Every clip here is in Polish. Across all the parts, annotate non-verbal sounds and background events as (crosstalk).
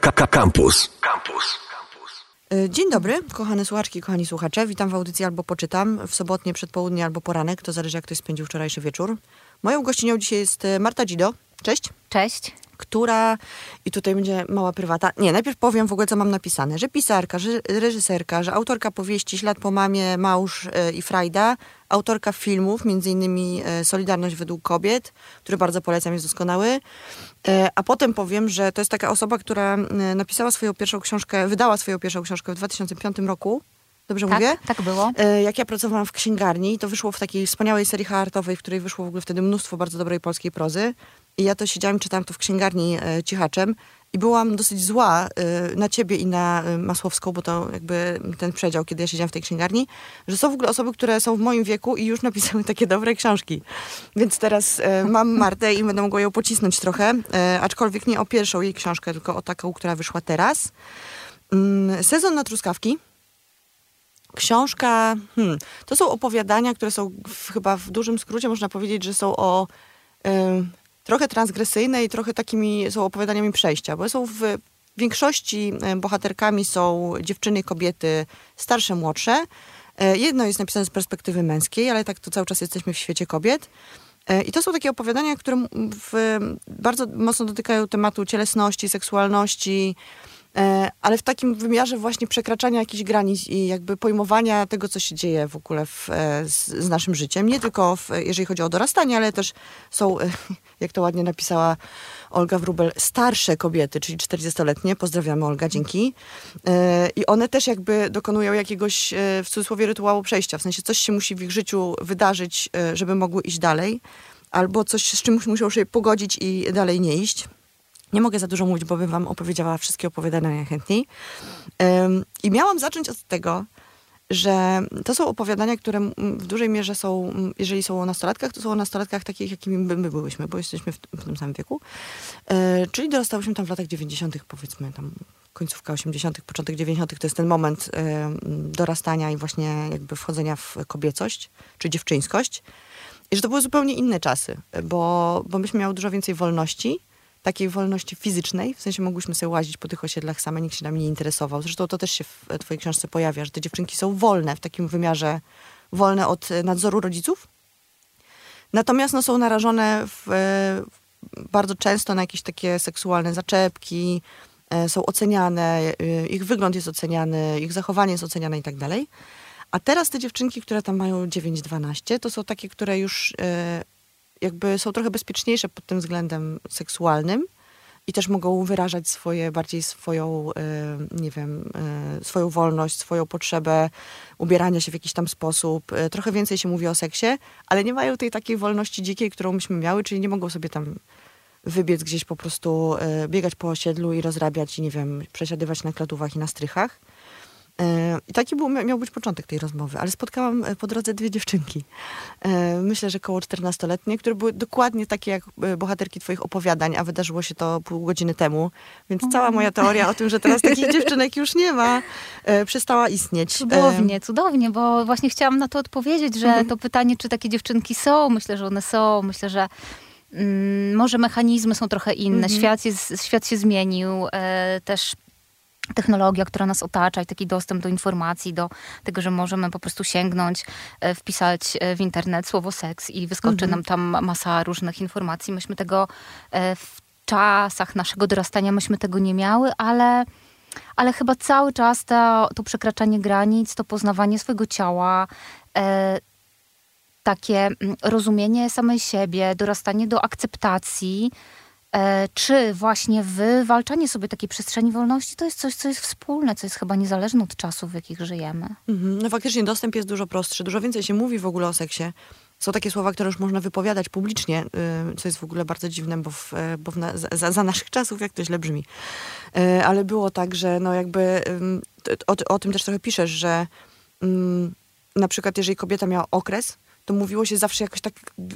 Campus. Campus. Y, Dzień dobry, kochane słuchaczki, kochani słuchacze. Witam w audycji albo poczytam w sobotnie przedpołudnie albo poranek. To zależy, jak ktoś spędził wczorajszy wieczór. Moją gościnią dzisiaj jest y, Marta Dzido. Cześć. Cześć. Która, i tutaj będzie mała prywata. Nie, najpierw powiem w ogóle, co mam napisane. Że pisarka, że reżyserka, że autorka powieści Ślad po mamie, Małż y, i Frajda, autorka filmów, między innymi Solidarność według kobiet, który bardzo polecam, jest doskonały. Y, A potem powiem, że to jest taka osoba, która y, napisała swoją pierwszą książkę, wydała swoją pierwszą książkę w 2005 roku. Dobrze Tak, mówię? tak było. E, Jak ja pracowałam w księgarni, to wyszło w takiej wspaniałej serii hartowej, w której wyszło w ogóle wtedy mnóstwo bardzo dobrej polskiej prozy. I ja to siedziałam i czytałam to w księgarni e, cichaczem. I byłam dosyć zła e, na ciebie i na e, Masłowską, bo to jakby ten przedział, kiedy ja siedziałam w tej księgarni, że są w ogóle osoby, które są w moim wieku i już napisały (laughs) takie dobre książki. Więc teraz e, mam Martę i będę mogła ją pocisnąć trochę, e, aczkolwiek nie o pierwszą jej książkę, tylko o taką, która wyszła teraz. Mm, Sezon na truskawki. Książka, hmm, to są opowiadania, które są w, chyba w dużym skrócie można powiedzieć, że są o y, trochę transgresyjne i trochę takimi są opowiadaniami przejścia, bo są w większości y, bohaterkami są dziewczyny, kobiety starsze, młodsze. Y, jedno jest napisane z perspektywy męskiej, ale tak to cały czas jesteśmy w świecie kobiet. Y, I to są takie opowiadania, które w, bardzo mocno dotykają tematu cielesności, seksualności, E, ale w takim wymiarze właśnie przekraczania jakichś granic i jakby pojmowania tego, co się dzieje w ogóle w, e, z, z naszym życiem. Nie tylko w, jeżeli chodzi o dorastanie, ale też są, e, (laughs) jak to ładnie napisała Olga Wrubel, starsze kobiety, czyli 40-letnie. Pozdrawiamy Olga, dzięki. E, I one też jakby dokonują jakiegoś e, w cudzysłowie rytuału przejścia. W sensie coś się musi w ich życiu wydarzyć, e, żeby mogły iść dalej. Albo coś, z czymś muszą się pogodzić i dalej nie iść. Nie mogę za dużo mówić, bo bym wam opowiedziała wszystkie opowiadania najchętniej. Ym, I miałam zacząć od tego, że to są opowiadania, które w dużej mierze są, jeżeli są o nastolatkach, to są o nastolatkach takich, jakimi my, my byłyśmy, bo jesteśmy w, w tym samym wieku. E, czyli dorastałyśmy tam w latach 90., powiedzmy, tam końcówka 80., początek 90. to jest ten moment e, dorastania i właśnie jakby wchodzenia w kobiecość, czy dziewczyńskość. I że to były zupełnie inne czasy, bo, bo myśmy miały dużo więcej wolności, takiej wolności fizycznej, w sensie mogłyśmy sobie łazić po tych osiedlach same, nikt się nami nie interesował. Zresztą to też się w twojej książce pojawia, że te dziewczynki są wolne w takim wymiarze, wolne od e, nadzoru rodziców. Natomiast no, są narażone w, e, bardzo często na jakieś takie seksualne zaczepki, e, są oceniane, e, ich wygląd jest oceniany, ich zachowanie jest oceniane i tak dalej. A teraz te dziewczynki, które tam mają 9-12, to są takie, które już e, jakby są trochę bezpieczniejsze pod tym względem seksualnym i też mogą wyrażać swoje, bardziej swoją, e, nie wiem, e, swoją wolność, swoją potrzebę ubierania się w jakiś tam sposób. E, Trochę więcej się mówi o seksie, ale nie mają tej takiej wolności dzikiej, którą myśmy miały, czyli nie mogą sobie tam wybiec gdzieś po prostu, biegać po osiedlu i rozrabiać i nie wiem, przesiadywać na klatówach i na strychach. E, I taki był, miał być początek tej rozmowy, ale spotkałam e, po drodze dwie dziewczynki. E, Myślę, że koło 14-letnie, które były dokładnie takie jak bohaterki twoich opowiadań, a wydarzyło się to pół godziny temu. Więc cała moja teoria o tym, że teraz takich (laughs) dziewczynek już nie ma, przestała istnieć. Cudownie, cudownie, bo właśnie chciałam na to odpowiedzieć, że Mhm. to pytanie, czy takie dziewczynki są, myślę, że one są, myślę, że mm, może mechanizmy są trochę inne, Mhm. świat, jest, świat się zmienił, e, też technologia, która nas otacza i taki dostęp do informacji, do tego, że możemy po prostu sięgnąć, e, wpisać e, w internet słowo seks i wyskoczy Mhm. nam tam masa różnych informacji. Myśmy tego e, w czasach naszego dorastania, myśmy tego nie miały, ale ale chyba cały czas to, to przekraczanie granic, to poznawanie swojego ciała, e, takie mm, rozumienie samej siebie, dorastanie do akceptacji, czy właśnie wywalczanie sobie takiej przestrzeni wolności, to jest coś, co jest wspólne, co jest chyba niezależne od czasów, w jakich żyjemy. Mhm. No faktycznie dostęp jest dużo prostszy, dużo więcej się mówi w ogóle o seksie. Są takie słowa, które już można wypowiadać publicznie, y, co jest w ogóle bardzo dziwne, bo, w, e, bo w na, za, za naszych czasów, jak to źle brzmi. E, Ale było tak, że no jakby o, o tym też trochę piszesz, że na przykład jeżeli kobieta miała okres, to mówiło się zawsze jakoś tak,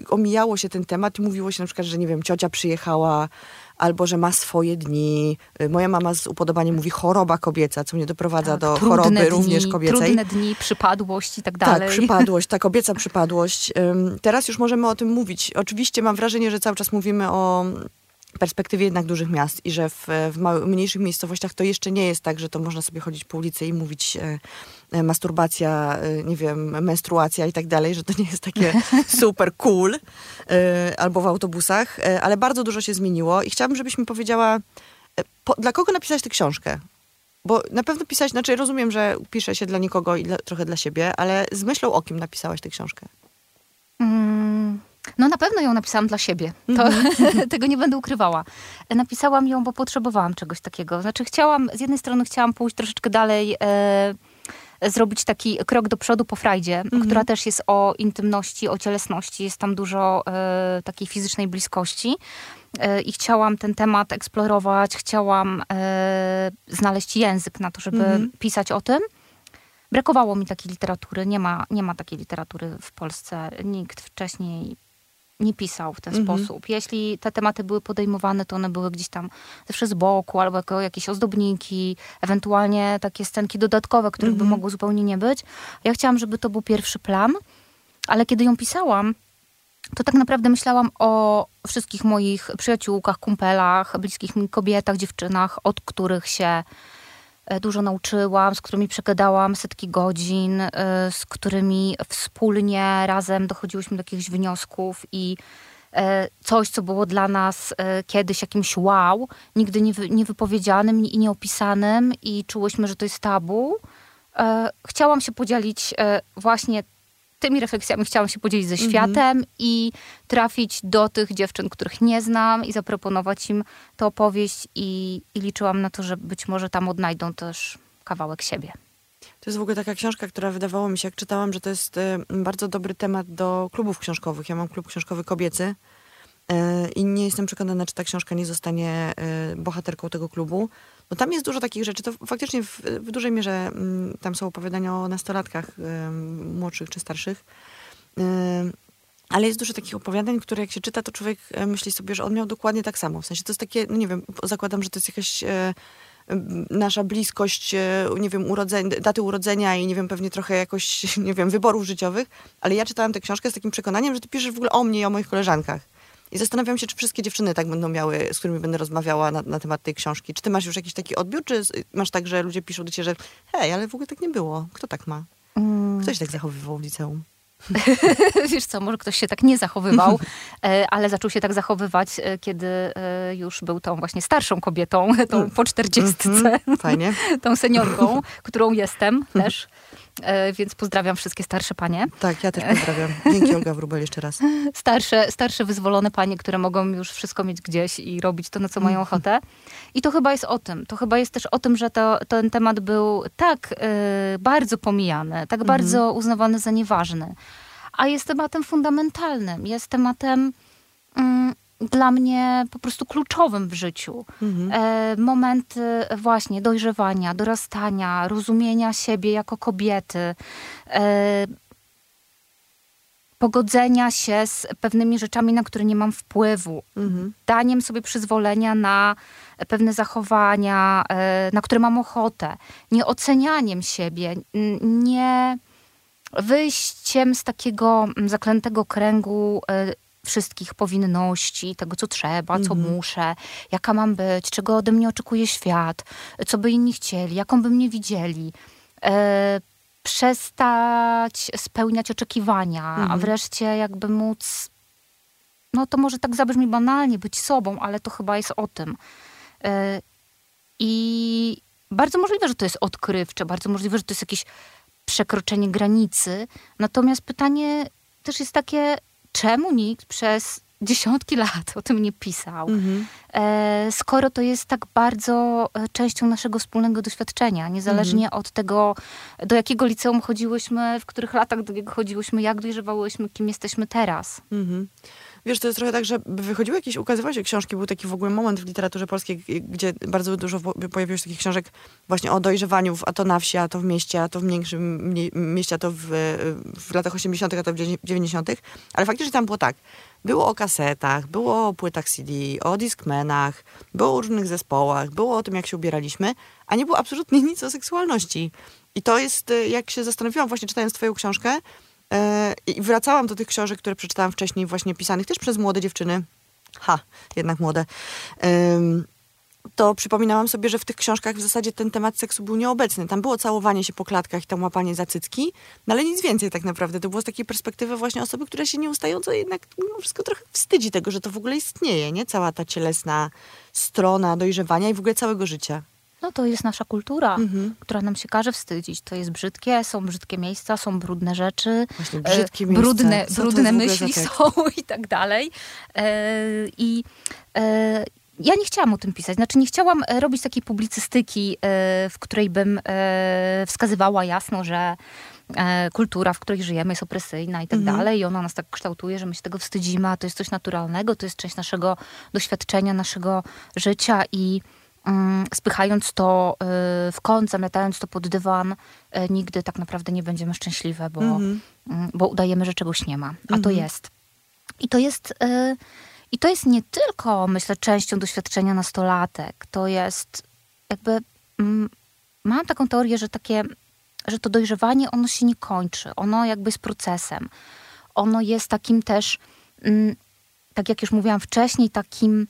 omijało się ten temat i mówiło się na przykład, że nie wiem, ciocia przyjechała, albo że ma swoje dni. Y, Moja mama z upodobaniem mówi choroba kobieca, co mnie doprowadza do Tak, trudne choroby dni, również kobiecej. Trudne dni, przypadłość i tak Tak, dalej. przypadłość, (laughs) ta kobieca przypadłość. Teraz już możemy o tym mówić. Oczywiście mam wrażenie, że cały czas mówimy o perspektywie jednak dużych miast i że w, w mały, mniejszych miejscowościach to jeszcze nie jest tak, że to można sobie chodzić po ulicy i mówić e, e, masturbacja, e, nie wiem, menstruacja i tak dalej, że to nie jest takie (laughs) super cool e, albo w autobusach, e, ale bardzo dużo się zmieniło i chciałabym, żebyś mi powiedziała, e, po, dla kogo napisać tę książkę? Bo na pewno pisać, znaczy rozumiem, że pisze się dla nikogo i dla, trochę dla siebie, ale z myślą o kim napisałaś tę książkę? No na pewno ją napisałam dla siebie. To, (laughs) tego nie będę ukrywała. Napisałam ją, bo potrzebowałam czegoś takiego. Znaczy chciałam, z jednej strony chciałam pójść troszeczkę dalej, e, zrobić taki krok do przodu po frajdzie, która też jest o intymności, o cielesności. Jest tam dużo e, takiej fizycznej bliskości. E, I chciałam ten temat eksplorować, chciałam e, znaleźć język na to, żeby Mhm. pisać o tym. Brakowało mi takiej literatury. Nie ma, nie ma takiej literatury w Polsce. Nikt wcześniej nie pisał w ten Mhm. sposób. Jeśli te tematy były podejmowane, to one były gdzieś tam zawsze z boku, albo jako jakieś ozdobniki, ewentualnie takie scenki dodatkowe, których by mogło zupełnie nie być. Ja chciałam, żeby to był pierwszy plan, ale kiedy ją pisałam, to tak naprawdę myślałam o wszystkich moich przyjaciółkach, kumpelach, bliskich mi kobietach, dziewczynach, od których się dużo nauczyłam, z którymi przegadałam setki godzin, e, z którymi wspólnie razem dochodziłyśmy do jakichś wniosków i e, coś, co było dla nas e, kiedyś jakimś wow, nigdy nie, wy, nie wypowiedzianym i nieopisanym i czułyśmy, że to jest tabu. E, Chciałam się podzielić e, właśnie tymi refleksjami, chciałam się podzielić ze światem i trafić do tych dziewczyn, których nie znam i zaproponować im tę opowieść i, i liczyłam na to, że być może tam odnajdą też kawałek siebie. To jest w ogóle taka książka, która wydawało mi się, jak czytałam, że to jest e, bardzo dobry temat do klubów książkowych. Ja mam klub książkowy kobiecy i nie jestem przekonana, czy ta książka nie zostanie e, bohaterką tego klubu. No tam jest dużo takich rzeczy, to faktycznie w, w dużej mierze mm, tam są opowiadania o nastolatkach e, młodszych czy starszych. E, ale jest dużo takich opowiadań, które jak się czyta, to człowiek e, myśli sobie, że on miał dokładnie tak samo. W sensie to jest takie, no nie wiem, zakładam, że to jest jakaś e, nasza bliskość, e, nie wiem, urodzeń, daty urodzenia i nie wiem, pewnie trochę jakoś, (laughs) nie wiem, wyborów życiowych, ale ja czytałam tę książkę z takim przekonaniem, że ty piszesz w ogóle o mnie i o moich koleżankach. I zastanawiam się, czy wszystkie dziewczyny tak będą miały, z którymi będę rozmawiała na, na temat tej książki. Czy ty masz już jakiś taki odbiór, czy masz tak, że ludzie piszą do ciebie, że hej, ale w ogóle tak nie było. Kto tak ma? Kto się tak zachowywał w liceum? (laughs) Wiesz co, może ktoś się tak nie zachowywał, (laughs) e, ale zaczął się tak zachowywać, e, kiedy e, już był tą właśnie starszą kobietą, tą po czterdziestce, Mhm, fajnie. (laughs) tą seniorką, którą jestem też. E, Więc pozdrawiam wszystkie starsze panie. Tak, ja też pozdrawiam. Dzięki Olga Wrubel jeszcze raz. (laughs) starsze, starsze wyzwolone panie, które mogą już wszystko mieć gdzieś i robić to, na co Mhm. mają ochotę. I to chyba jest o tym. To chyba jest też o tym, że to, ten temat był tak y, bardzo pomijany, tak Mhm. bardzo uznawany za nieważny. A jest tematem fundamentalnym. Jest tematem mm, dla mnie po prostu kluczowym w życiu. Mhm. E, momenty właśnie dojrzewania, dorastania, rozumienia siebie jako kobiety, e, pogodzenia się z pewnymi rzeczami, na które nie mam wpływu, Mhm. daniem sobie przyzwolenia na pewne zachowania, e, na które mam ochotę, nieocenianiem siebie, nie wyjściem z takiego zaklętego kręgu e, wszystkich powinności, tego co trzeba, co muszę, jaka mam być, czego ode mnie oczekuje świat, co by inni chcieli, jaką by mnie widzieli. E, przestać spełniać oczekiwania, a wreszcie jakby móc no to może tak zabrzmi banalnie, być sobą, ale to chyba jest o tym. E, I bardzo możliwe, że to jest odkrywcze, bardzo możliwe, że to jest jakieś przekroczenie granicy. Natomiast pytanie też jest takie, czemu nikt przez dziesiątki lat o tym nie pisał? Mhm. E, skoro to jest tak bardzo e, częścią naszego wspólnego doświadczenia, niezależnie od tego, do jakiego liceum chodziłyśmy, w których latach do niego chodziłyśmy, jak dojrzewałyśmy, kim jesteśmy teraz. Mhm. Wiesz, to jest trochę tak, że wychodziły jakieś, ukazywały się książki, był taki w ogóle moment w literaturze polskiej, gdzie bardzo dużo pojawiło się takich książek właśnie o dojrzewaniu, a to na wsi, a to w mieście, a to w większym mniej- mieście, a to w, w latach 80., a to w dziewię- 90., ale faktycznie tam było tak. Było o kasetach, było o płytach CD, o Discmanach, było o różnych zespołach, było o tym, jak się ubieraliśmy, a nie było absolutnie (laughs) nic o seksualności. I to jest, y, jak się zastanowiłam właśnie czytając twoją książkę, I wracałam do tych książek, które przeczytałam wcześniej, właśnie pisanych też przez młode dziewczyny. ha, jednak młode, to przypominałam sobie, że w tych książkach w zasadzie ten temat seksu był nieobecny. Tam było całowanie się po klatkach i tam łapanie za cycki, no ale nic więcej tak naprawdę. To było z takiej perspektywy właśnie osoby, która się nieustająco jednak mimo wszystko trochę wstydzi tego, że to w ogóle istnieje, nie? Cała ta cielesna strona dojrzewania i w ogóle całego życia. No to jest nasza kultura, Mhm. która nam się każe wstydzić. To jest brzydkie, są brzydkie miejsca, są brudne rzeczy. Właśnie e, brzydkie. Brudne, brudne myśli są (laughs) i tak dalej. E, I e, ja nie chciałam o tym pisać. Znaczy nie chciałam robić takiej publicystyki, w której bym wskazywała jasno, że kultura, w której żyjemy jest opresyjna i tak Mhm. dalej i ona nas tak kształtuje, że my się tego wstydzimy, a to jest coś naturalnego, to jest część naszego doświadczenia, naszego życia i spychając to y, w kąt, zamiatając to pod dywan, y, nigdy tak naprawdę nie będziemy szczęśliwe, bo, Mhm. mm, bo udajemy, że czegoś nie ma. A to Mhm. jest. I to jest, y, I to jest nie tylko, myślę, częścią doświadczenia nastolatek. To jest jakby. Mm, mam taką teorię, że takie, że to dojrzewanie, ono się nie kończy. Ono jakby jest procesem. Ono jest takim też, mm, tak jak już mówiłam wcześniej, takim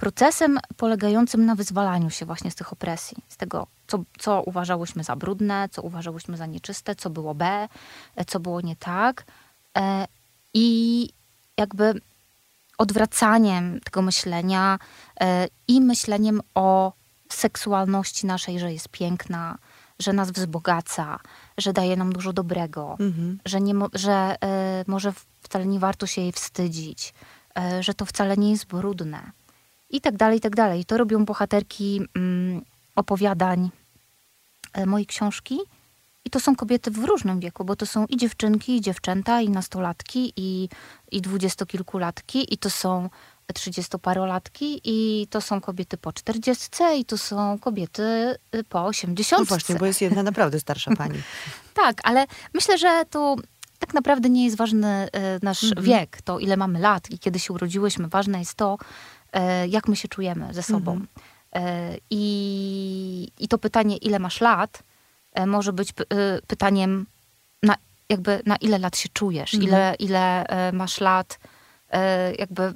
procesem polegającym na wyzwalaniu się właśnie z tych opresji, z tego, co, co uważałyśmy za brudne, co uważałyśmy za nieczyste, co było B, e, co było nie tak. E, I jakby odwracaniem tego myślenia e, i myśleniem o seksualności naszej, że jest piękna, że nas wzbogaca, że daje nam dużo dobrego, Mhm. że, nie, że może wcale nie warto się jej wstydzić, że to wcale nie jest brudne. I tak dalej, i tak dalej. To robią bohaterki mm, opowiadań e, mojej książki. I to są kobiety w różnym wieku, bo to są i dziewczynki, i dziewczęta, i nastolatki, i, i dwudziestokilkulatki, i to są trzydziestoparolatki, i to są kobiety po czterdziestce, i to są kobiety y, po No osiemdziesiątce. właśnie, bo jest jedna naprawdę starsza (laughs) pani. Tak, ale myślę, że to tak naprawdę nie jest ważny e, nasz Mhm. wiek, to ile mamy lat i kiedy się urodziłyśmy. Ważne jest to, jak my się czujemy ze sobą. Mhm. E, I, I to pytanie, ile masz lat, e, może być py- e, pytaniem, na, jakby na ile lat się czujesz, Mhm. ile, ile e, masz lat e, jakby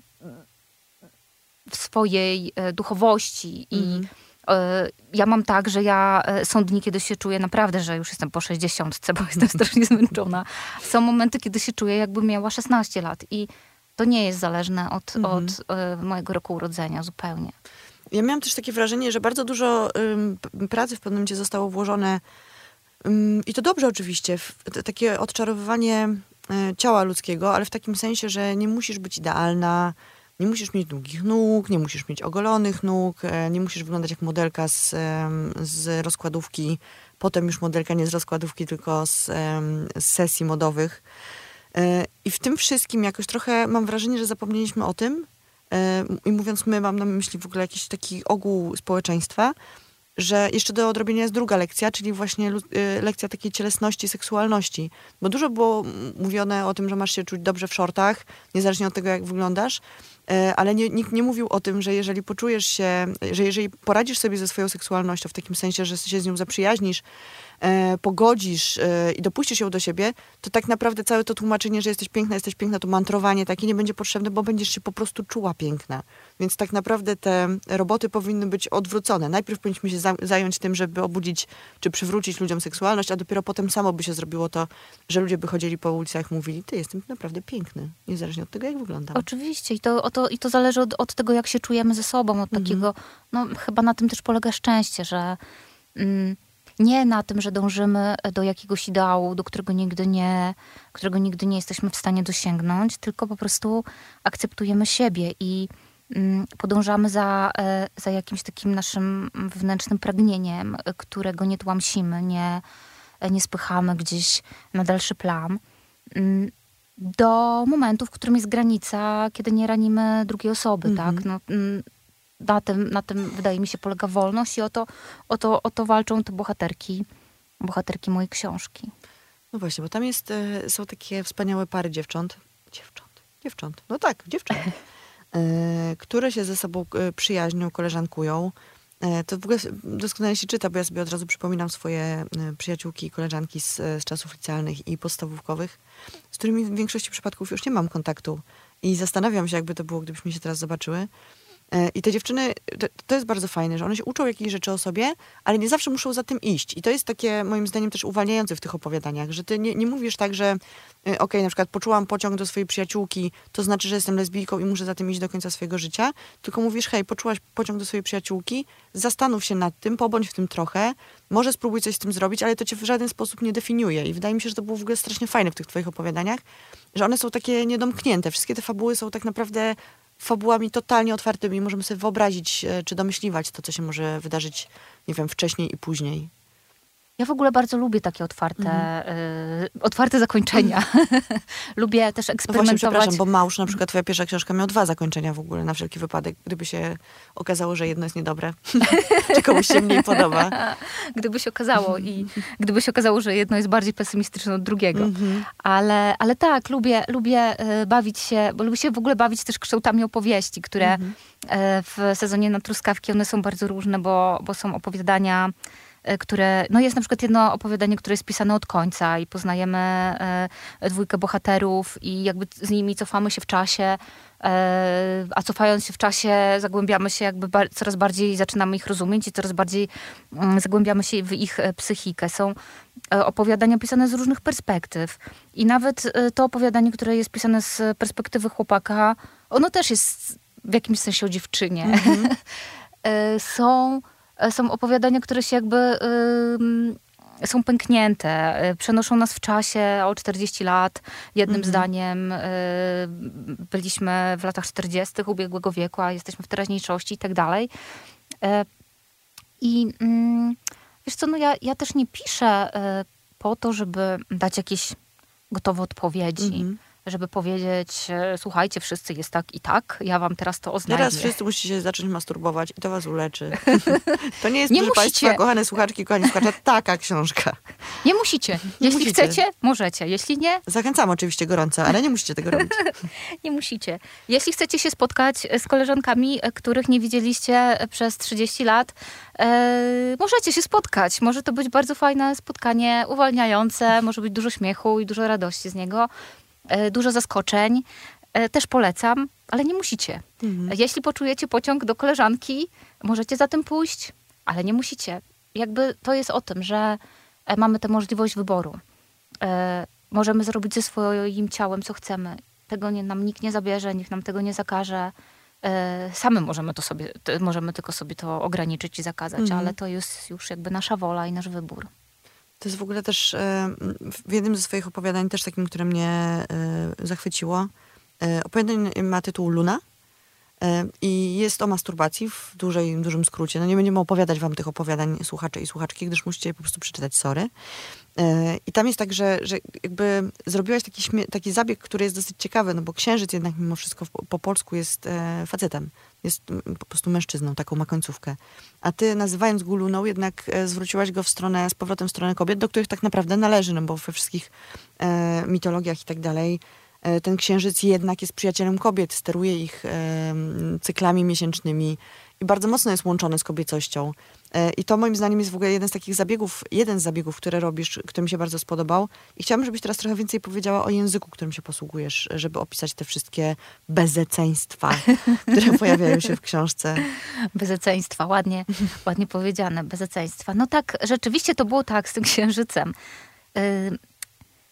w swojej e, duchowości i Mhm. E, Ja mam tak, że ja e, są dni, kiedy się czuję naprawdę, że już jestem po 60, bo jestem (laughs) strasznie zmęczona. Są momenty, kiedy się czuję, jakbym miała 16 lat i to nie jest zależne od, Mhm. od e, mojego roku urodzenia zupełnie. Ja miałam też takie wrażenie, że bardzo dużo pracy w pewnym momencie zostało włożone i to dobrze oczywiście, takie odczarowywanie y, ciała ludzkiego, ale w takim sensie, że nie musisz być idealna, nie musisz mieć długich nóg, nie musisz mieć ogolonych nóg, e, nie musisz wyglądać jak modelka z, z rozkładówki, potem już modelka nie z rozkładówki, tylko z, z sesji modowych. E, I w tym wszystkim jakoś trochę mam wrażenie, że zapomnieliśmy o tym, e, i mówiąc my, mam na myśli w ogóle jakiś taki ogół społeczeństwa, że jeszcze do odrobienia jest druga lekcja, czyli właśnie y, lekcja takiej cielesności, seksualności. Bo dużo było mówione o tym, że masz się czuć dobrze w shortach, niezależnie od tego, jak wyglądasz, e, ale nie, nikt nie mówił o tym, że jeżeli poczujesz się, że jeżeli poradzisz sobie ze swoją seksualnością w takim sensie, że się z nią zaprzyjaźnisz, e, pogodzisz e, i dopuścisz ją do siebie, to tak naprawdę całe to tłumaczenie, że jesteś piękna, jesteś piękna, to mantrowanie takie nie będzie potrzebne, bo będziesz się po prostu czuła piękna. Więc tak naprawdę te roboty powinny być odwrócone. Najpierw powinniśmy się za- zająć tym, żeby obudzić czy przywrócić ludziom seksualność, a dopiero potem samo by się zrobiło to, że ludzie by chodzili po ulicach i mówili, ty jestem naprawdę piękny, niezależnie od tego, jak wyglądam. Oczywiście i to, to, i to zależy od, od tego, jak się czujemy ze sobą, od takiego, no chyba na tym też polega szczęście, że mm, nie na tym, że dążymy do jakiegoś ideału, do którego nigdy nie, którego nigdy nie jesteśmy w stanie dosięgnąć, tylko po prostu akceptujemy siebie i mm, podążamy za, e, za jakimś takim naszym wewnętrznym pragnieniem, którego nie tłamsimy, nie, e, nie spychamy gdzieś na dalszy plan. Mm, do momentu, w którym jest granica, kiedy nie ranimy drugiej osoby, Mhm. tak? No, mm, na, tym, na tym, wydaje mi się, polega wolność i o to, o to, o to walczą te bohaterki, bohaterki mojej książki. No właśnie, bo tam jest, e, są takie wspaniałe pary dziewcząt. Dziewcząt, dziewcząt, no tak, dziewcząt. (laughs) e, które się ze sobą e, przyjaźnią, koleżankują. To w ogóle doskonale się czyta, bo ja sobie od razu przypominam swoje przyjaciółki i koleżanki z, z czasów licealnych i podstawówkowych, z którymi w większości przypadków już nie mam kontaktu I zastanawiam się, jakby to było, gdybyśmy się teraz zobaczyły. E, I te dziewczyny, to, to jest bardzo fajne, że one się uczą jakichś rzeczy o sobie, ale nie zawsze muszą za tym iść. I to jest takie, moim zdaniem, też uwalniające w tych opowiadaniach, że ty nie, nie mówisz tak, że y, okej, na przykład poczułam pociąg do swojej przyjaciółki, to znaczy, że jestem lesbijką i muszę za tym iść do końca swojego życia, tylko mówisz, hej, poczułaś pociąg do swojej przyjaciółki, zastanów się nad tym, pobądź w tym trochę, może spróbuj coś z tym zrobić, ale to cię w żaden sposób nie definiuje. I wydaje mi się, że to było w ogóle strasznie fajne w tych twoich opowiadaniach, że one są takie niedomknięte. Wszystkie te fabuły są tak naprawdę fabułami totalnie otwartymi. Możemy sobie wyobrazić, e, czy domyśliwać to, co się może wydarzyć, nie wiem, wcześniej i później. Ja w ogóle bardzo lubię takie otwarte, y, otwarte zakończenia. (laughs) lubię też No właśnie, eksperymentować. przepraszam, bo Małż, na przykład twoja pierwsza książka miała dwa zakończenia w ogóle, na wszelki wypadek, gdyby się okazało, że jedno jest niedobre, (laughs) czy komuś się mniej podoba. (laughs) gdyby się okazało i gdyby się okazało, że jedno jest bardziej pesymistyczne od drugiego. Mhm. Ale, ale tak, lubię, lubię e, bawić się, bo lubię się w ogóle bawić też kształtami opowieści, które Mhm. e, w sezonie na truskawki one są bardzo różne, bo, bo są opowiadania, które, no jest na przykład jedno opowiadanie, które jest pisane od końca i poznajemy e, dwójkę bohaterów i jakby z nimi cofamy się w czasie, e, a cofając się w czasie zagłębiamy się jakby coraz bardziej, zaczynamy ich rozumieć i coraz bardziej mm, zagłębiamy się w ich e, psychikę. Są e, opowiadania pisane z różnych perspektyw. I nawet e, to opowiadanie, które jest pisane z perspektywy chłopaka, ono też jest w jakimś sensie o dziewczynie. (laughs) E, są, e, są opowiadania, które się jakby są pęknięte, e, przenoszą nas w czasie o 40 lat. Jednym zdaniem e, byliśmy w latach 40. ubiegłego wieku, a jesteśmy w teraźniejszości i tak dalej. E, I mm, wiesz co, no ja, ja też nie piszę e, po to, żeby dać jakieś gotowe odpowiedzi. Mhm. Żeby powiedzieć, e, słuchajcie, wszyscy jest tak i tak, ja wam teraz to oznajmię. Teraz wszyscy musicie zacząć masturbować i to was uleczy. (laughs) to nie jest, Nie proszę musicie. Państwa, kochane słuchaczki, kochani słuchacze, taka książka. Nie musicie. Jeśli musicie. chcecie, możecie. Jeśli nie, Zachęcam oczywiście gorąco, ale nie musicie tego robić. (laughs) nie musicie. Jeśli chcecie się spotkać z koleżankami, e, których nie widzieliście e, przez 30 lat, e, możecie się spotkać. Może to być bardzo fajne spotkanie, uwalniające, może być dużo śmiechu i dużo radości z niego, e, dużo zaskoczeń. E, też polecam, ale nie musicie. Mhm. Jeśli poczujecie pociąg do koleżanki, możecie za tym pójść, ale nie musicie. Jakby to jest o tym, że e, mamy tę możliwość wyboru. E, możemy zrobić ze swoim ciałem, co chcemy. Tego nie, nam nikt nie zabierze, nikt nam tego nie zakaże. E, same możemy to sobie, możemy tylko sobie to ograniczyć i zakazać, Mhm. ale to jest już jakby nasza wola i nasz wybór. To jest w ogóle też e, w jednym ze swoich opowiadań, też takim, które mnie e, zachwyciło. E, Opowiadań ma tytuł Luna i jest o masturbacji w dużej, dużym skrócie. No nie będziemy opowiadać wam tych opowiadań słuchacze i słuchaczki, gdyż musicie je po prostu przeczytać, sorry. I tam jest tak, że, że jakby zrobiłaś taki, taki zabieg, który jest dosyć ciekawy, no bo księżyc jednak mimo wszystko po, po polsku jest facetem. Jest po prostu mężczyzną, taką ma końcówkę. A ty nazywając go luną, jednak e, zwróciłaś go w stronę, z powrotem w stronę kobiet, do których tak naprawdę należy, no bo we wszystkich e, mitologiach i tak dalej e, ten księżyc jednak jest przyjacielem kobiet, steruje ich e, cyklami miesięcznymi i bardzo mocno jest łączony z kobiecością. E, I to moim zdaniem jest w ogóle jeden z takich zabiegów, jeden z zabiegów, które robisz, który mi się bardzo spodobał. I chciałabym, żebyś teraz trochę więcej powiedziała o języku, którym się posługujesz, żeby opisać te wszystkie bezeceństwa, (laughs) które pojawiają się w książce. Bezeceństwa, ładnie, ładnie powiedziane, bezeceństwa. No tak, rzeczywiście to było tak z tym księżycem. Y,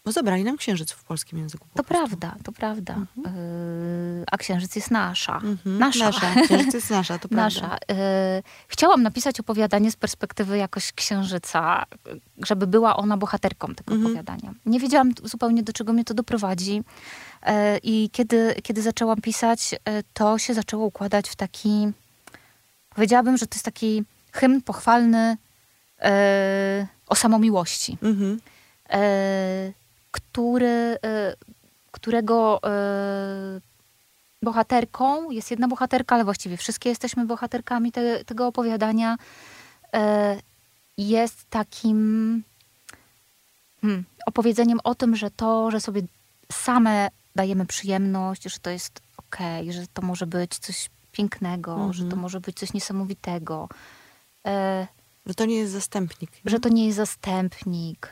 Bo zabrali nam księżyc w polskim języku. po To prostu. prawda, to prawda. Y, a księżyc jest nasza. Mhm. Nasza. nasza. Księżyc jest nasza, to (laughs) prawda. Nasza. Y, chciałam napisać opowiadanie z perspektywy jakoś księżyca, żeby była ona bohaterką tego Mhm. opowiadania. Nie wiedziałam zupełnie, do czego mnie to doprowadzi. Y, I kiedy, kiedy zaczęłam pisać, to się zaczęło układać w taki. Powiedziałabym, że to jest taki hymn pochwalny o samomiłości Mhm. e, który, e, którego e, bohaterką jest jedna bohaterka, ale właściwie wszystkie jesteśmy bohaterkami te, tego opowiadania. E, jest takim hmm, opowiedzeniem o tym, że to, że sobie same dajemy przyjemność, że to jest okej, że to może być coś pięknego, że to może być coś niesamowitego. Że to nie jest zastępnik. że to nie jest zastępnik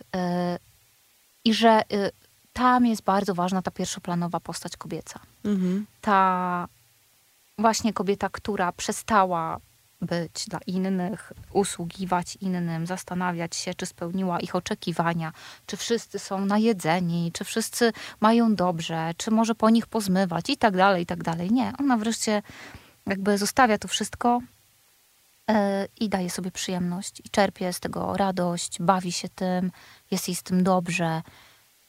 i że y, tam jest bardzo ważna ta pierwszoplanowa postać kobieca. Mhm. Ta właśnie kobieta, która przestała być dla innych, usługiwać innym, zastanawiać się, czy spełniła ich oczekiwania, czy wszyscy są najedzeni, czy wszyscy mają dobrze, czy może po nich pozmywać i tak dalej, i tak dalej. Nie, ona wreszcie jakby zostawia to wszystko i daje sobie przyjemność i czerpie z tego radość, bawi się tym, jest jej z tym dobrze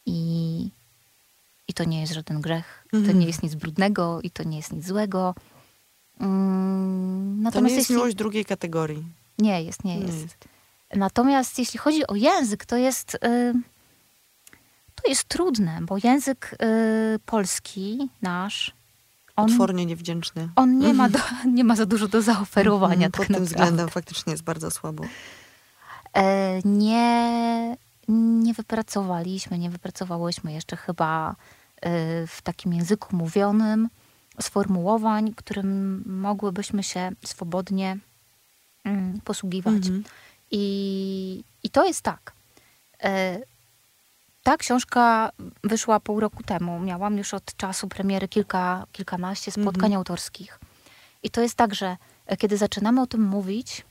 i, i to nie jest żaden grzech, to Mhm. nie jest nic brudnego i to nie jest nic złego. Mm, To nie jest jeśli... miłość drugiej kategorii. Nie jest, nie Nie jest. jest. Natomiast jeśli chodzi o język, to jest, y, to jest trudne, bo język y, polski nasz, on, Potwornie niewdzięczny. on nie, ma do, (laughs) nie ma za dużo do zaoferowania. Mhm, tak Pod tym naprawdę. względem faktycznie jest bardzo słabo. E, nie, nie wypracowaliśmy, nie wypracowałyśmy jeszcze chyba y, w takim języku mówionym sformułowań, którym mogłybyśmy się swobodnie mm, posługiwać. Mhm. I, I to jest tak. E, Ta książka wyszła pół roku temu. Miałam już od czasu premiery kilka, kilkanaście spotkań Mhm. autorskich. I to jest tak, że e, kiedy zaczynamy o tym mówić,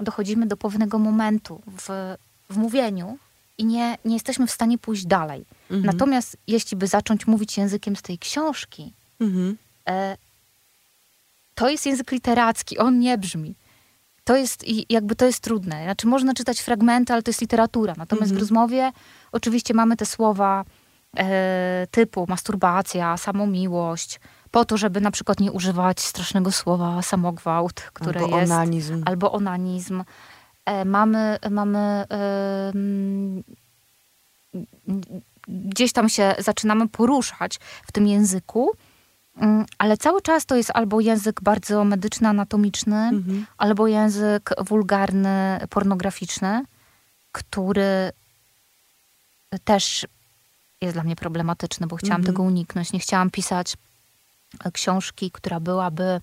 dochodzimy do pewnego momentu w, w mówieniu i nie, nie jesteśmy w stanie pójść dalej. Mhm. Natomiast jeśli by zacząć mówić językiem z tej książki, Mhm. e, to jest język literacki, on nie brzmi. To jest i jakby to jest trudne. Znaczy można czytać fragmenty, ale to jest literatura. Natomiast Mhm. w rozmowie oczywiście mamy te słowa e, typu masturbacja, samomiłość, po to, żeby na przykład nie używać strasznego słowa samogwałt, które Albo jest onanizm. albo onanizm. E, mamy, mamy e, gdzieś tam się zaczynamy poruszać w tym języku, ale cały czas to jest albo język bardzo medyczny, anatomiczny, Mhm. albo język wulgarny, pornograficzny, który też jest dla mnie problematyczny, bo chciałam Mhm. tego uniknąć. Nie chciałam pisać e, książki, która byłaby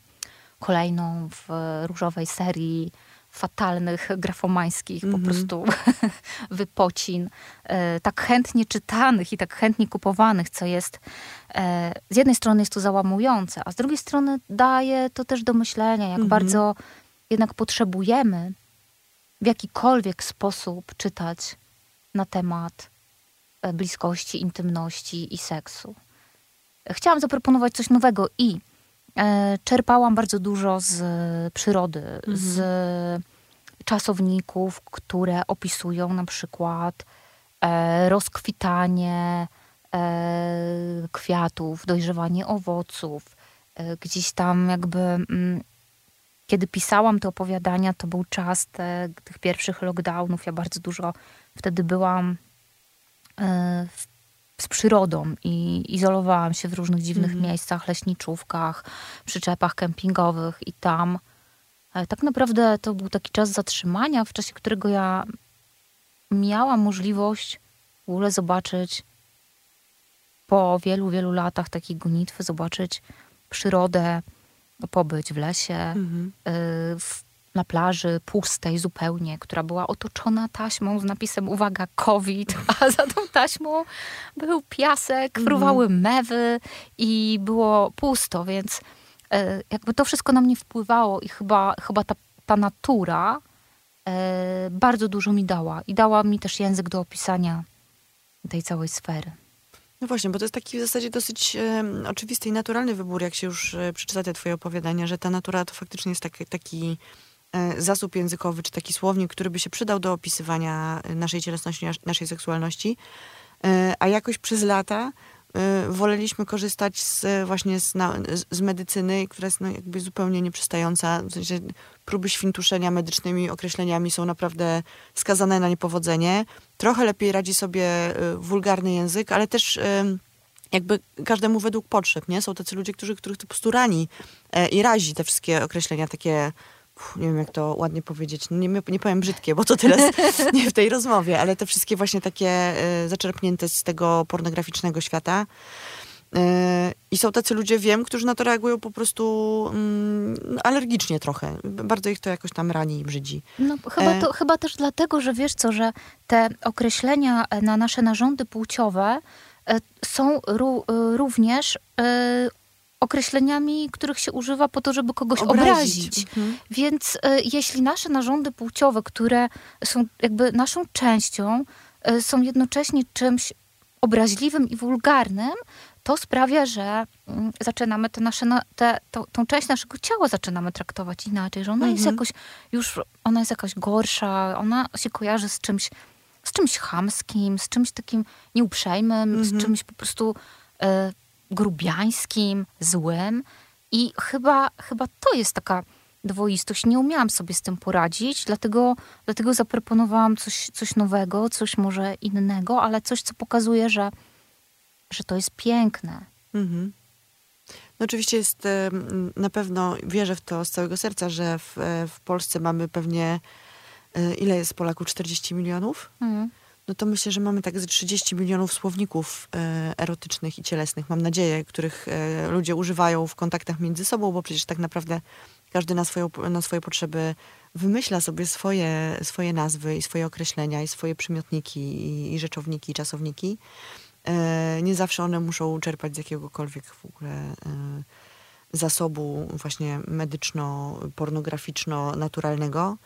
kolejną w różowej serii fatalnych, grafomańskich Mhm. po prostu (laughs) wypocin, e, tak chętnie czytanych i tak chętnie kupowanych, co jest e, z jednej strony jest to załamujące, a z drugiej strony daje to też do myślenia, jak Mhm. bardzo jednak potrzebujemy w jakikolwiek sposób czytać na temat e, bliskości, intymności i seksu. Chciałam zaproponować coś nowego i czerpałam bardzo dużo z e, przyrody, z czasowników, które opisują na przykład e, rozkwitanie e, kwiatów, dojrzewanie owoców. E, gdzieś tam jakby, mm, kiedy pisałam te opowiadania, to był czas te, tych pierwszych lockdownów. Ja bardzo dużo wtedy byłam e, w, z przyrodą i izolowałam się w różnych dziwnych Mhm. miejscach, leśniczówkach, przyczepach kempingowych i tam ale tak naprawdę to był taki czas zatrzymania, w czasie którego ja miałam możliwość w ogóle zobaczyć po wielu, wielu latach takiej gonitwy, zobaczyć przyrodę, pobyć w lesie, y, w, na plaży pustej zupełnie, która była otoczona taśmą z napisem uwaga, COVID, (laughs) a za tą taśmą był piasek, fruwały mewy i było pusto, więc e, jakby to wszystko na mnie wpływało i chyba, chyba ta, ta natura e, bardzo dużo mi dała i dała mi też język do opisania tej całej sfery. No właśnie, bo to jest taki w zasadzie dosyć e, oczywisty i naturalny wybór, jak się już e, przeczyta te twoje opowiadania, że ta natura to faktycznie jest taki, taki e, zasób językowy, czy taki słownik, który by się przydał do opisywania e, naszej cielesności, nas- naszej seksualności. E, a jakoś przez lata e, woleliśmy korzystać z, e, właśnie z, z, medycyny, która jest no, jakby zupełnie nieprzystająca. W sensie próby świntuszenia medycznymi określeniami są naprawdę skazane na niepowodzenie. Trochę lepiej radzi sobie e, wulgarny język, ale też e, jakby każdemu według potrzeb, nie? Są tacy ludzie, którzy, których to po prostu rani e, i razi te wszystkie określenia takie, nie wiem jak to ładnie powiedzieć, nie, nie powiem brzydkie, bo to teraz (laughs) nie w tej rozmowie, ale te wszystkie właśnie takie e, zaczerpnięte z tego pornograficznego świata. E, I są tacy ludzie, wiem, którzy na to reagują po prostu mm, alergicznie trochę. Bardzo ich to jakoś tam rani i brzydzi. No, chyba, E. to, chyba też dlatego, że wiesz co, że te określenia e, na nasze narządy płciowe e, są ró- e, również e, określeniami, których się używa po to, żeby kogoś obrazić. Mhm. Więc e, jeśli nasze narządy płciowe, które są jakby naszą częścią, e, są jednocześnie czymś obraźliwym i wulgarnym, to sprawia, że mm, zaczynamy te nasze, na- te, to, tą część naszego ciała zaczynamy traktować inaczej, że ona jest Mhm. jakoś już, ona jest jakaś gorsza, ona się kojarzy z czymś, z czymś chamskim, z czymś takim nieuprzejmym, z czymś po prostu e, grubiańskim, złym. I chyba, chyba to jest taka dwoistość. Nie umiałam sobie z tym poradzić, dlatego, dlatego zaproponowałam coś, coś nowego, coś może innego, ale coś, co pokazuje, że, że to jest piękne. Mhm. No oczywiście jest, na pewno wierzę w to z całego serca, że w, e, w Polsce mamy pewnie, e, ile jest Polaków? 40 milionów? Mm. No to myślę, że mamy tak z 30 milionów słowników e, erotycznych i cielesnych, mam nadzieję, których e, ludzie używają w kontaktach między sobą, bo przecież tak naprawdę każdy na, swoją, na swoje potrzeby wymyśla sobie swoje, swoje nazwy i swoje określenia i swoje przymiotniki i, i rzeczowniki i czasowniki. E, nie zawsze one muszą czerpać z jakiegokolwiek w ogóle e, zasobu właśnie medyczno-pornograficzno-naturalnego.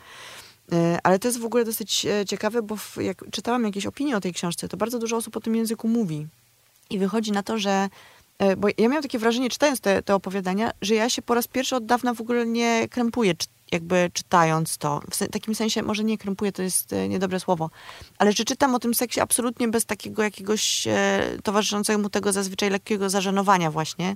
E, Ale to jest w ogóle dosyć e, ciekawe, bo jak czytałam jakieś opinie o tej książce, to bardzo dużo osób o tym języku mówi. I wychodzi na to, że. e, Bo ja miałam takie wrażenie, czytając te, te opowiadania, że ja się po raz pierwszy od dawna w ogóle nie krępuję, jakby czytając to. W takim sensie, może nie krępuję, to jest niedobre słowo, ale że czytam o tym seksie absolutnie bez takiego jakiegoś towarzyszącego mu tego zazwyczaj lekkiego zażenowania, właśnie.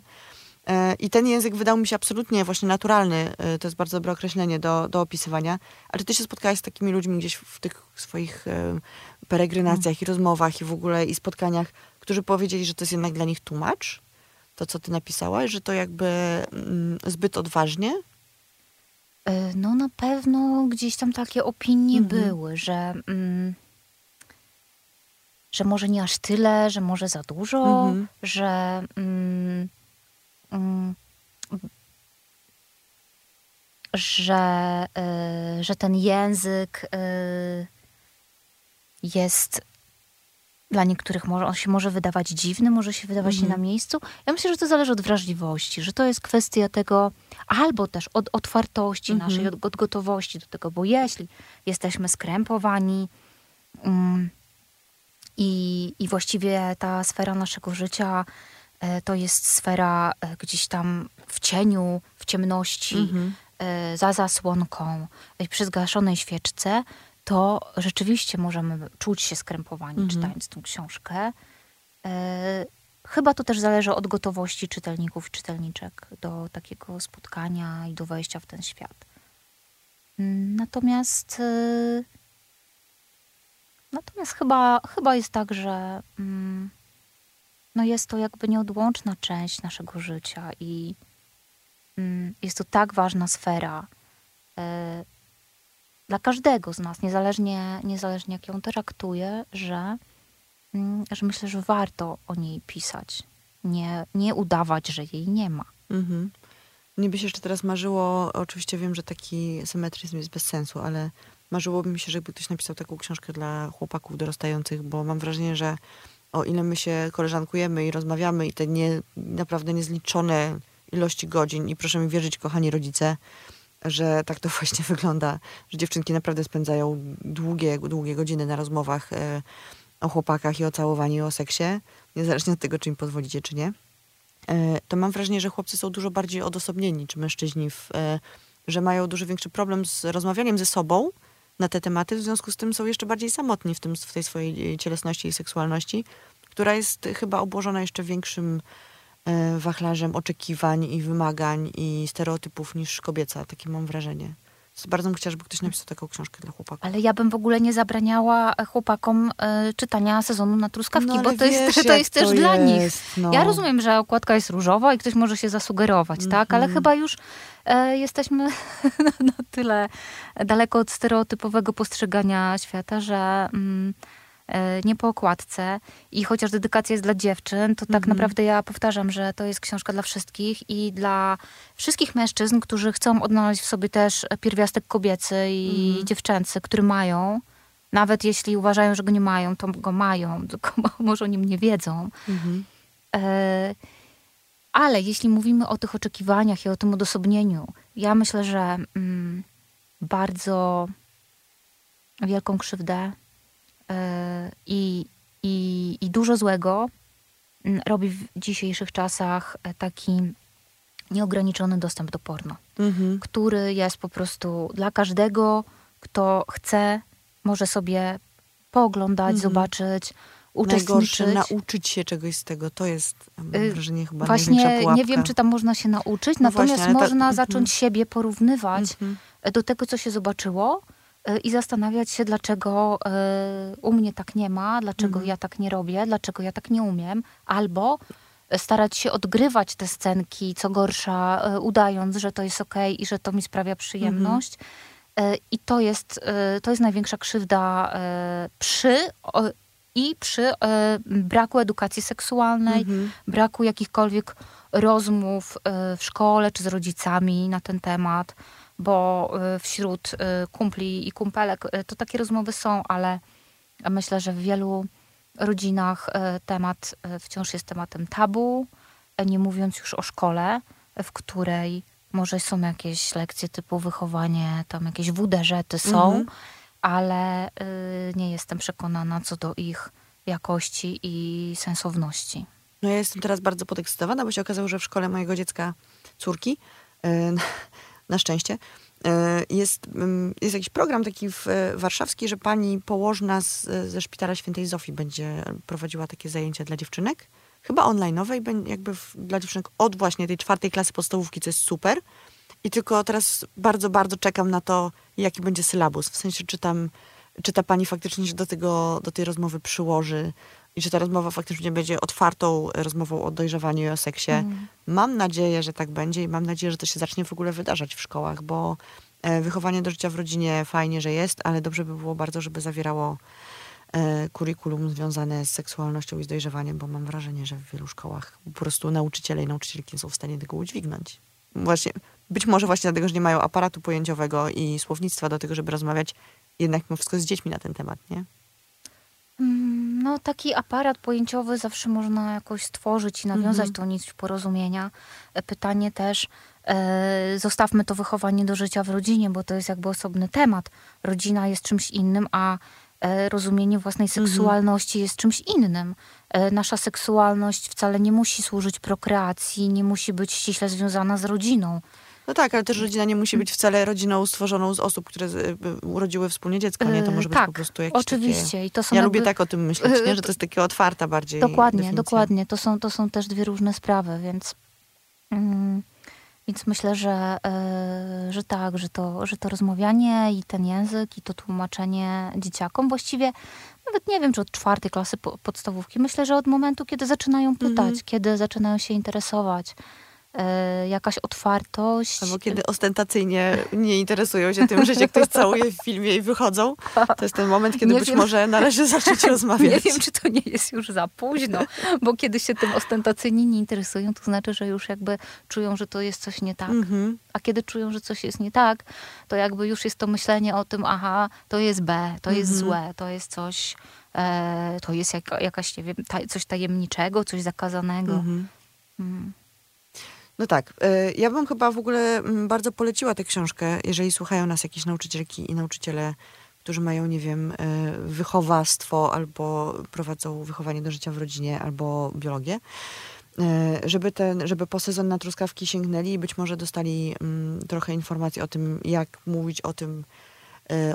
E, I ten język wydał mi się absolutnie właśnie naturalny. e, To jest bardzo dobre określenie do, do opisywania. Ale ty się spotkałaś z takimi ludźmi gdzieś w tych swoich e, peregrinacjach i rozmowach i w ogóle i spotkaniach, którzy powiedzieli, że to jest jednak dla nich tłumacz? To, co ty napisałaś, że to jakby mm, zbyt odważnie? No na pewno gdzieś tam takie opinie Mhm. były, że, mm, że może nie aż tyle, że może za dużo, Mhm. że, mm, mm, że, y, że ten język y, jest dla niektórych może, on się może wydawać dziwny, może się wydawać nie na miejscu. Ja myślę, że to zależy od wrażliwości, że to jest kwestia tego, albo też od otwartości naszej, od, od gotowości do tego, bo jeśli jesteśmy skrępowani mm, i, i właściwie ta sfera naszego życia to jest sfera e, gdzieś tam w cieniu, w ciemności, e, za zasłonką, e, przy zgaszonej świeczce, to rzeczywiście możemy czuć się skrępowani czytając tą książkę. E, Chyba to też zależy od gotowości czytelników i czytelniczek do takiego spotkania i do wejścia w ten świat. Mm, Natomiast e, natomiast chyba, chyba jest tak, że mm, no jest to jakby nieodłączna część naszego życia i mm, jest to tak ważna sfera e, dla każdego z nas, niezależnie, niezależnie jak ją traktuje, że, mm, że myślę, że warto o niej pisać. Nie, nie udawać, że jej nie ma. Mhm. By się jeszcze teraz marzyło, oczywiście wiem, że taki symetryzm jest bez sensu, ale marzyłoby mi się, żeby ktoś napisał taką książkę dla chłopaków dorastających, bo mam wrażenie, że o ile my się koleżankujemy i rozmawiamy i te nie, naprawdę niezliczone ilości godzin i proszę mi wierzyć, kochani rodzice, że tak to (laughs) właśnie wygląda, że dziewczynki naprawdę spędzają długie, długie godziny na rozmowach e, o chłopakach i o całowaniu i o seksie, niezależnie od tego, czy im pozwolicie, czy nie. E, to mam wrażenie, że chłopcy są dużo bardziej odosobnieni, czy mężczyźni, w, e, że mają dużo większy problem z rozmawianiem ze sobą na te tematy, w związku z tym są jeszcze bardziej samotni w, tym, w tej swojej cielesności i seksualności, która jest chyba obłożona jeszcze większym e, wachlarzem oczekiwań i wymagań i stereotypów niż kobieca. Takie mam wrażenie. Bardzo bym chciała, żeby ktoś napisał taką książkę dla chłopaków. Ale ja bym w ogóle nie zabraniała chłopakom e, czytania sezonu na truskawki, No, bo to jest, (laughs) to jest też to dla nich. jest, no. Ja rozumiem, że okładka jest różowa i ktoś może się zasugerować, tak? Ale chyba już e, jesteśmy (laughs) na, na tyle daleko od stereotypowego postrzegania świata, że mm, e, nie po okładce i chociaż dedykacja jest dla dziewczyn, to tak naprawdę ja powtarzam, że to jest książka dla wszystkich i dla wszystkich mężczyzn, którzy chcą odnaleźć w sobie też pierwiastek kobiecy i dziewczęcy, który mają Nawet jeśli uważają, że go nie mają, to go mają, (laughs) tylko może o nim nie wiedzą. Mhm. E, ale jeśli mówimy o tych oczekiwaniach i o tym odosobnieniu, ja myślę, że mm, bardzo wielką krzywdę e, i, i, i dużo złego mm, robi w dzisiejszych czasach e, taki nieograniczony dostęp do porno, Mhm. który jest po prostu dla każdego, kto chce, może sobie pooglądać, Mhm. zobaczyć, Najgorsze, uczestniczyć. nauczyć się czegoś z tego, to jest, mam Y, wrażenie, chyba Właśnie nie wiem, czy tam można się nauczyć, No natomiast właśnie, ta- można mhm. zacząć siebie porównywać Mhm. do tego, co się zobaczyło i zastanawiać się, dlaczego y, u mnie tak nie ma, dlaczego Mhm. ja tak nie robię, dlaczego ja tak nie umiem, albo y, starać się odgrywać te scenki, co gorsza, udając, że to jest okej i że to mi sprawia przyjemność. Mhm. I to jest, to jest największa krzywda przy i przy braku edukacji seksualnej, Mhm. braku jakichkolwiek rozmów w szkole czy z rodzicami na ten temat, bo y, wśród y, kumpli i kumpelek y, to takie rozmowy są, ale myślę, że w wielu rodzinach temat wciąż jest tematem tabu, nie mówiąc już o szkole, w której może są jakieś lekcje typu wychowanie, tam jakieś WD-żety są, Mhm. ale nie jestem przekonana co do ich jakości i sensowności. No ja jestem teraz bardzo podekscytowana, bo się okazało, że w szkole mojego dziecka, córki, na, szczęście, e, jest, mm, jest jakiś program taki w, e, warszawski, że pani położna z, ze szpitala świętej Zofii będzie prowadziła takie zajęcia dla dziewczynek. Chyba online'owe jakby w, dla dziewczynek od właśnie tej czwartej klasy podstawówki, co jest super. I tylko teraz bardzo, bardzo czekam na to, jaki będzie sylabus. W sensie, czy tam, czy ta pani faktycznie się do, tego, do tej rozmowy przyłoży i czy ta rozmowa faktycznie będzie otwartą rozmową o dojrzewaniu i o seksie. Mm. Mam nadzieję, że tak będzie i mam nadzieję, że to się zacznie w ogóle wydarzać w szkołach, bo e, wychowanie do życia w rodzinie fajnie, że jest, ale dobrze by było bardzo, żeby zawierało e, kurikulum związane z seksualnością i z dojrzewaniem, bo mam wrażenie, że w wielu szkołach po prostu nauczyciele i nauczycielki nie są w stanie tego udźwignąć. Właśnie, być może właśnie dlatego, że nie mają aparatu pojęciowego i słownictwa do tego, żeby rozmawiać jednak mimo wszystko z dziećmi na ten temat, nie? Mm, No, taki aparat pojęciowy zawsze można jakoś stworzyć i nawiązać Mhm. tą nić porozumienia. E, Pytanie też, e, zostawmy to wychowanie do życia w rodzinie, bo to jest jakby osobny temat. Rodzina jest czymś innym, a e, rozumienie własnej Mhm. seksualności jest czymś innym. E, nasza seksualność wcale nie musi służyć prokreacji, nie musi być ściśle związana z rodziną. No tak, ale też rodzina nie musi być wcale rodziną stworzoną z osób, które y, urodziły wspólnie dziecko, nie? To E, może być tak, po prostu jakieś Oczywiście. takie... I to są Ja jakby... lubię tak o tym myśleć, nie? że to jest takie otwarta bardziej Dokładnie, definicja. dokładnie. To są, to są też dwie różne sprawy, więc, mm, więc myślę, że, e, że tak, że to, że to rozmawianie i ten język i to tłumaczenie dzieciakom właściwie nawet nie wiem, czy od czwartej klasy po, podstawówki. Myślę, że od momentu, kiedy zaczynają pytać, Mhm. kiedy zaczynają się interesować. E, jakaś otwartość. Albo kiedy ostentacyjnie nie interesują się tym, że się ktoś (laughs) całuje w filmie i wychodzą. To jest ten moment, kiedy Nie być wiem. może należy (laughs) zacząć rozmawiać. Nie wiem, czy to nie jest już za późno, bo kiedy się tym ostentacyjnie nie interesują, to znaczy, że już jakby czują, że to jest coś nie tak. Mhm. A kiedy czują, że coś jest nie tak, to jakby już jest to myślenie o tym, aha, to jest B, to jest Mhm. złe, to jest coś, e, to jest jak, jakaś, nie wiem, taj, coś tajemniczego, coś zakazanego. Mhm. Mm. No tak. y, Ja bym chyba w ogóle mm, bardzo poleciła tę książkę, jeżeli słuchają nas jakieś nauczycielki i nauczyciele, którzy mają, nie wiem, y, wychowawstwo albo prowadzą wychowanie do życia w rodzinie albo biologię, y, żeby, ten, żeby po sezon na truskawki sięgnęli i być może dostali mm, trochę informacji o tym, jak mówić o tym,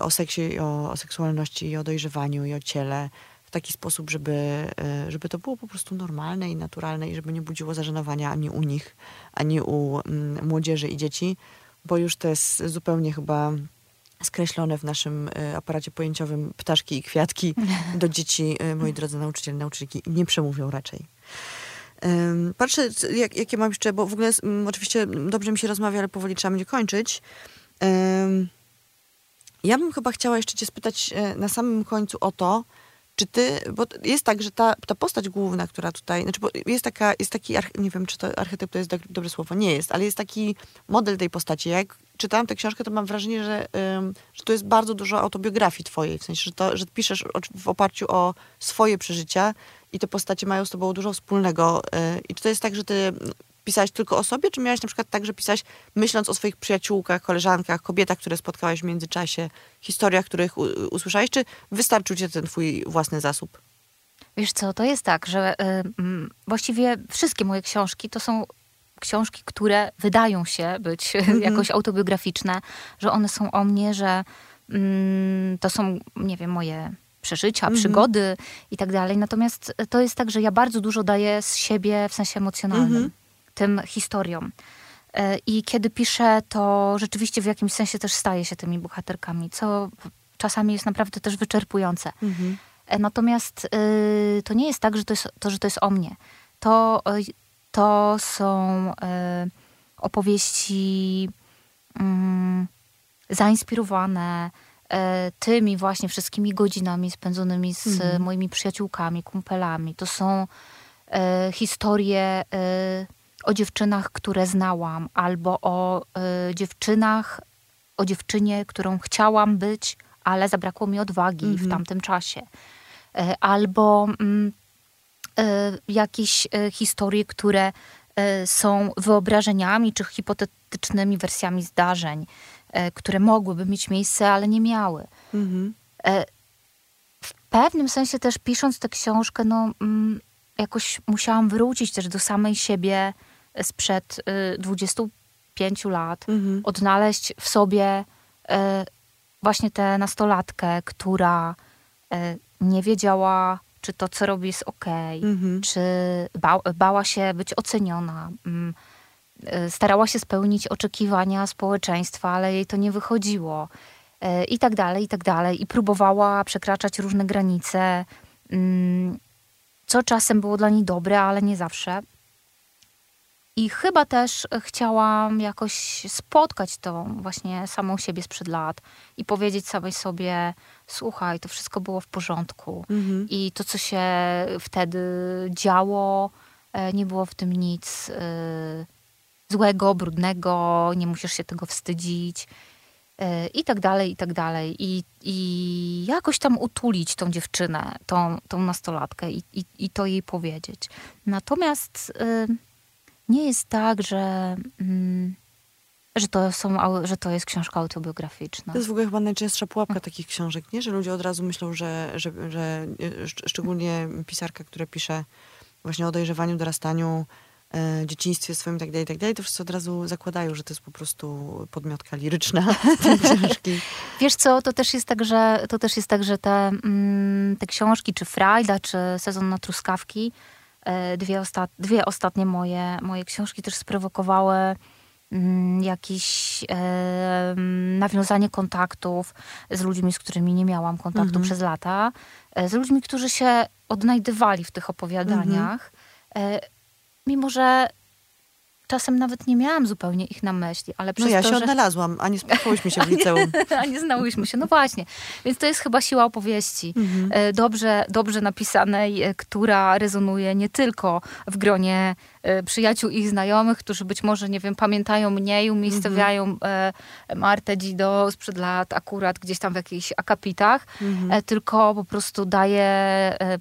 o seksie, o, o seksualności i o dojrzewaniu i o ciele taki sposób, żeby, y, żeby to było po prostu normalne i naturalne i żeby nie budziło zażenowania ani u nich, ani u mm, młodzieży i dzieci, bo już to jest zupełnie chyba skreślone w naszym y, aparacie pojęciowym ptaszki i kwiatki (laughs) do dzieci, y, moi drodzy nauczyciele, nauczycielki, nie przemówią raczej. Patrzę, jak, jakie mam jeszcze, bo w ogóle oczywiście dobrze mi się rozmawia, ale powoli trzeba będzie kończyć. Ja bym chyba chciała jeszcze cię spytać e, na samym końcu o to, Czy ty, bo jest tak, że ta, ta postać główna, która tutaj, znaczy jest taka, jest taki, nie wiem, czy to archetyp to jest do, dobre słowo, nie jest, ale jest taki model tej postaci. Jak czytałam tę książkę, to mam wrażenie, że, ym, że to jest bardzo dużo autobiografii twojej, w sensie, że, to, że piszesz w oparciu o swoje przeżycia i te postacie mają z tobą dużo wspólnego. Yy, I czy to jest tak, że ty pisałaś tylko o sobie, czy miałaś na przykład tak, że myśląc o swoich przyjaciółkach, koleżankach, kobietach, które spotkałaś w międzyczasie, historiach, których usłyszałeś, czy wystarczył ci ten twój własny zasób? Wiesz co, to jest tak, że y, mm, właściwie wszystkie moje książki to są książki, które wydają się być (laughs) jakoś autobiograficzne, że one są o mnie, że mm, to są, nie wiem, moje przeżycia, przygody i tak dalej. Natomiast to jest tak, że ja bardzo dużo daję z siebie w sensie emocjonalnym, tym historiom. E, I kiedy piszę, to rzeczywiście w jakimś sensie też staję się tymi bohaterkami, co czasami jest naprawdę też wyczerpujące. E, Natomiast y, to nie jest tak, że to jest, to, że to jest o mnie. To, y, to są y, opowieści mm, zainspirowane y, tymi właśnie wszystkimi godzinami spędzonymi z Mhm. moimi przyjaciółkami, kumpelami. To są y, historie y, o dziewczynach, które znałam, albo o y, dziewczynach, o dziewczynie, którą chciałam być, ale zabrakło mi odwagi w tamtym czasie. E, Albo mm, e, jakieś e, historie, które e, są wyobrażeniami czy hipotetycznymi wersjami zdarzeń, e, które mogłyby mieć miejsce, ale nie miały. Mhm. W pewnym sensie też pisząc tę książkę, no mm, jakoś musiałam wrócić też do samej siebie sprzed y, 25 lat, Mhm. odnaleźć w sobie e, właśnie tę nastolatkę, która e, nie wiedziała, czy to, co robi, jest okej, Mhm. czy ba bała się być oceniona. mm, Starała się spełnić oczekiwania społeczeństwa, ale jej to nie wychodziło. I tak dalej, i tak dalej. I próbowała przekraczać różne granice, mm, co czasem było dla niej dobre, ale nie zawsze. I chyba też chciałam jakoś spotkać tą właśnie samą siebie sprzed lat i powiedzieć samej sobie, słuchaj, to wszystko było w porządku. Mhm. I to, co się wtedy działo, e, nie było w tym nic e, złego, brudnego, nie musisz się tego wstydzić. e, I tak dalej, i tak dalej. I, i jakoś tam utulić tą dziewczynę, tą, tą nastolatkę i, i, i to jej powiedzieć. Natomiast nie jest tak, że, mm, że, to są, że to jest książka autobiograficzna. To jest w ogóle chyba najczęstsza pułapka takich książek, nie? Że ludzie od razu myślą, że, że, że szcz- szczególnie pisarka, która pisze właśnie o dojrzewaniu, dorastaniu, e, dzieciństwie swoim i tak dalej, tak dalej, to wszyscy od razu zakładają, że to jest po prostu podmiotka liryczna (laughs) tej książki. Wiesz co, to też jest tak, że, to też jest tak, że te, mm, te książki, czy Frajda, czy Sezon na truskawki, dwie, osta- dwie ostatnie moje, moje książki też sprowokowały mm, jakieś e, nawiązanie kontaktów z ludźmi, z którymi nie miałam kontaktu Mhm. przez lata, e, z ludźmi, którzy się odnajdywali w tych opowiadaniach, e, mimo że czasem nawet nie miałam zupełnie ich na myśli, ale No przez ja to, się że... odnalazłam, a nie spotkałyśmy się w (laughs) liceum. (laughs) A nie znałyśmy się, no właśnie. Więc to jest chyba siła opowieści. Mhm. E, Dobrze, dobrze napisanej, e, która rezonuje nie tylko w gronie e, przyjaciół i znajomych, którzy być może, nie wiem, pamiętają mnie i umiejscowiają e, Martę Dzido sprzed lat akurat gdzieś tam w jakichś akapitach, e, tylko po prostu daje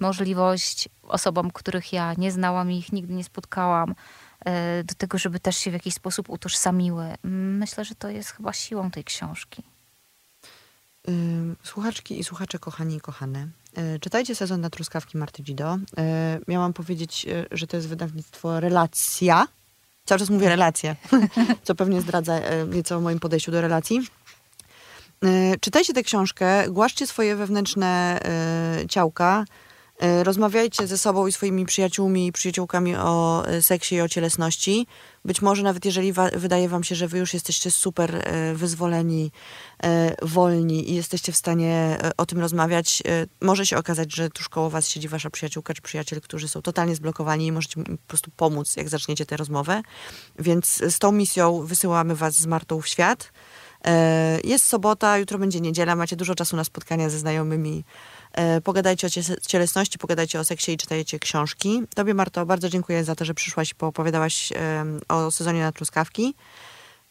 możliwość osobom, których ja nie znałam i ich nigdy nie spotkałam, do tego, żeby też się w jakiś sposób utożsamiły. Myślę, że to jest chyba siłą tej książki. Słuchaczki i słuchacze, kochani i kochane, y, czytajcie sezon na truskawki Marty Dzido. Y, Miałam powiedzieć, że to jest wydawnictwo Relacja. Cały czas mówię relacje, (laughs) co pewnie zdradza nieco o moim podejściu do relacji. Czytajcie tę książkę, głaszcie swoje wewnętrzne ciałka, rozmawiajcie ze sobą i swoimi przyjaciółmi i przyjaciółkami o y, seksie i o cielesności. Być może nawet jeżeli wa- wydaje wam się, że wy już jesteście super y, wyzwoleni, y, wolni i jesteście w stanie y, o tym rozmawiać, y, może się okazać, że tuż koło was siedzi wasza przyjaciółka czy przyjaciel, którzy są totalnie zblokowani i możecie po prostu pomóc, jak zaczniecie tę rozmowę. Więc z tą misją wysyłamy was z Martą w świat. E, Jest sobota, jutro będzie niedziela, macie dużo czasu na spotkania ze znajomymi E, Pogadajcie o cie- cielesności, pogadajcie o seksie i czytajcie książki. Tobie, Marto, bardzo dziękuję za to, że przyszłaś i poopowiadałaś o sezonie na truskawki.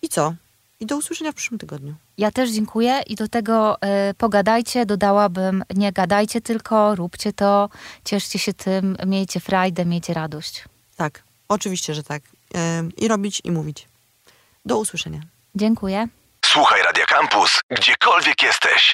I co? I do usłyszenia w przyszłym tygodniu. Ja też dziękuję i do tego e, pogadajcie, dodałabym, nie gadajcie tylko, róbcie to, cieszcie się tym, miejcie frajdę, miejcie radość. Tak, oczywiście, że tak. Em, I robić, i mówić. Do usłyszenia. Dziękuję. Słuchaj Radio Campus, gdziekolwiek jesteś.